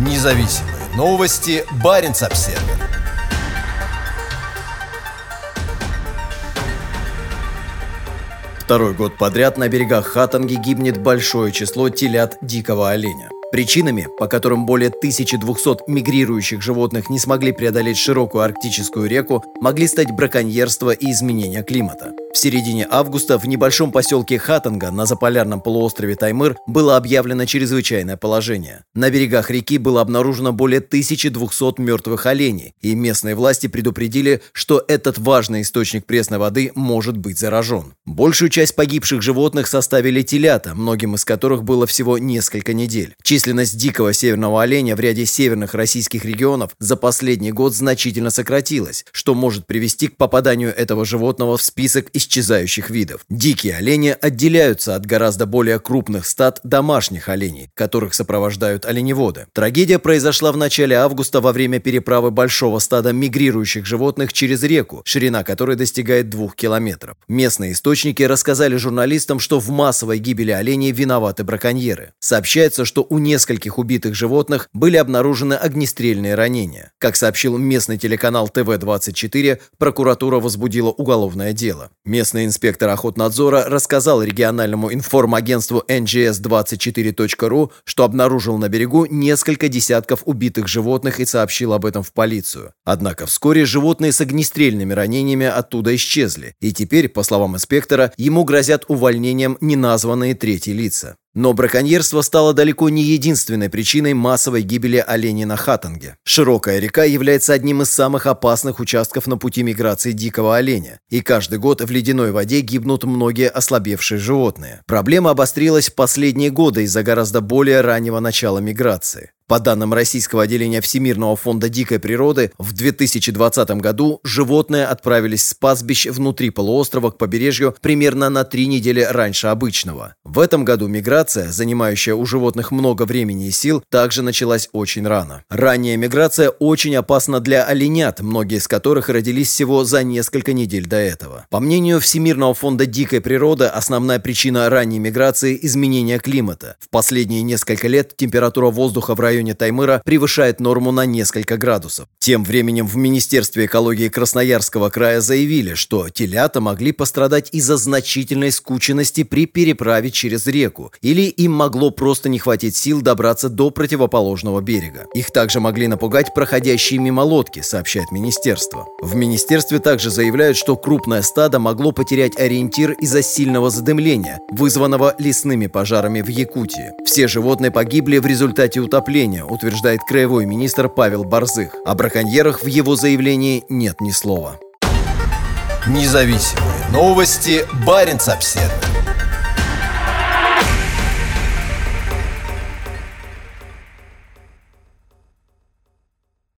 Независимые новости. Барин обсерва Второй год подряд на берегах Хатанги гибнет большое число телят дикого оленя. Причинами, по которым более 1200 мигрирующих животных не смогли преодолеть широкую арктическую реку, могли стать браконьерство и изменение климата. В середине августа в небольшом поселке Хатанга на заполярном полуострове Таймыр было объявлено чрезвычайное положение. На берегах реки было обнаружено более 1200 мертвых оленей, и местные власти предупредили, что этот важный источник пресной воды может быть заражен. Большую часть погибших животных составили телята, многим из которых было всего несколько недель. Численность дикого северного оленя в ряде северных российских регионов за последний год значительно сократилась, что может привести к попаданию этого животного в список исчезающих видов. Дикие олени отделяются от гораздо более крупных стад домашних оленей, которых сопровождают оленеводы. Трагедия произошла в начале августа во время переправы большого стада мигрирующих животных через реку, ширина которой достигает двух километров. Местные источники рассказали журналистам, что в массовой гибели оленей виноваты браконьеры. Сообщается, что у нескольких убитых животных были обнаружены огнестрельные ранения. Как сообщил местный телеканал ТВ-24, прокуратура возбудила уголовное дело. Местный инспектор охотнадзора рассказал региональному информагентству NGS24.ru, что обнаружил на берегу несколько десятков убитых животных и сообщил об этом в полицию. Однако вскоре животные с огнестрельными ранениями оттуда исчезли, и теперь, по словам инспектора, ему грозят увольнением неназванные третьи лица. Но браконьерство стало далеко не единственной причиной массовой гибели оленей на Хатанге. Широкая река является одним из самых опасных участков на пути миграции дикого оленя, и каждый год в ледяной воде гибнут многие ослабевшие животные. Проблема обострилась в последние годы из-за гораздо более раннего начала миграции. По данным российского отделения Всемирного фонда дикой природы, в 2020 году животные отправились с пастбищ внутри полуострова к побережью примерно на три недели раньше обычного. В этом году миграция, занимающая у животных много времени и сил, также началась очень рано. Ранняя миграция очень опасна для оленят, многие из которых родились всего за несколько недель до этого. По мнению Всемирного фонда дикой природы, основная причина ранней миграции – изменение климата. В последние несколько лет температура воздуха в районе районе Таймыра превышает норму на несколько градусов. Тем временем в Министерстве экологии Красноярского края заявили, что телята могли пострадать из-за значительной скученности при переправе через реку, или им могло просто не хватить сил добраться до противоположного берега. Их также могли напугать проходящие мимо лодки, сообщает министерство. В министерстве также заявляют, что крупное стадо могло потерять ориентир из-за сильного задымления, вызванного лесными пожарами в Якутии. Все животные погибли в результате утопления, преступления, утверждает краевой министр Павел Борзых. О браконьерах в его заявлении нет ни слова. Независимые новости. Барин обседный.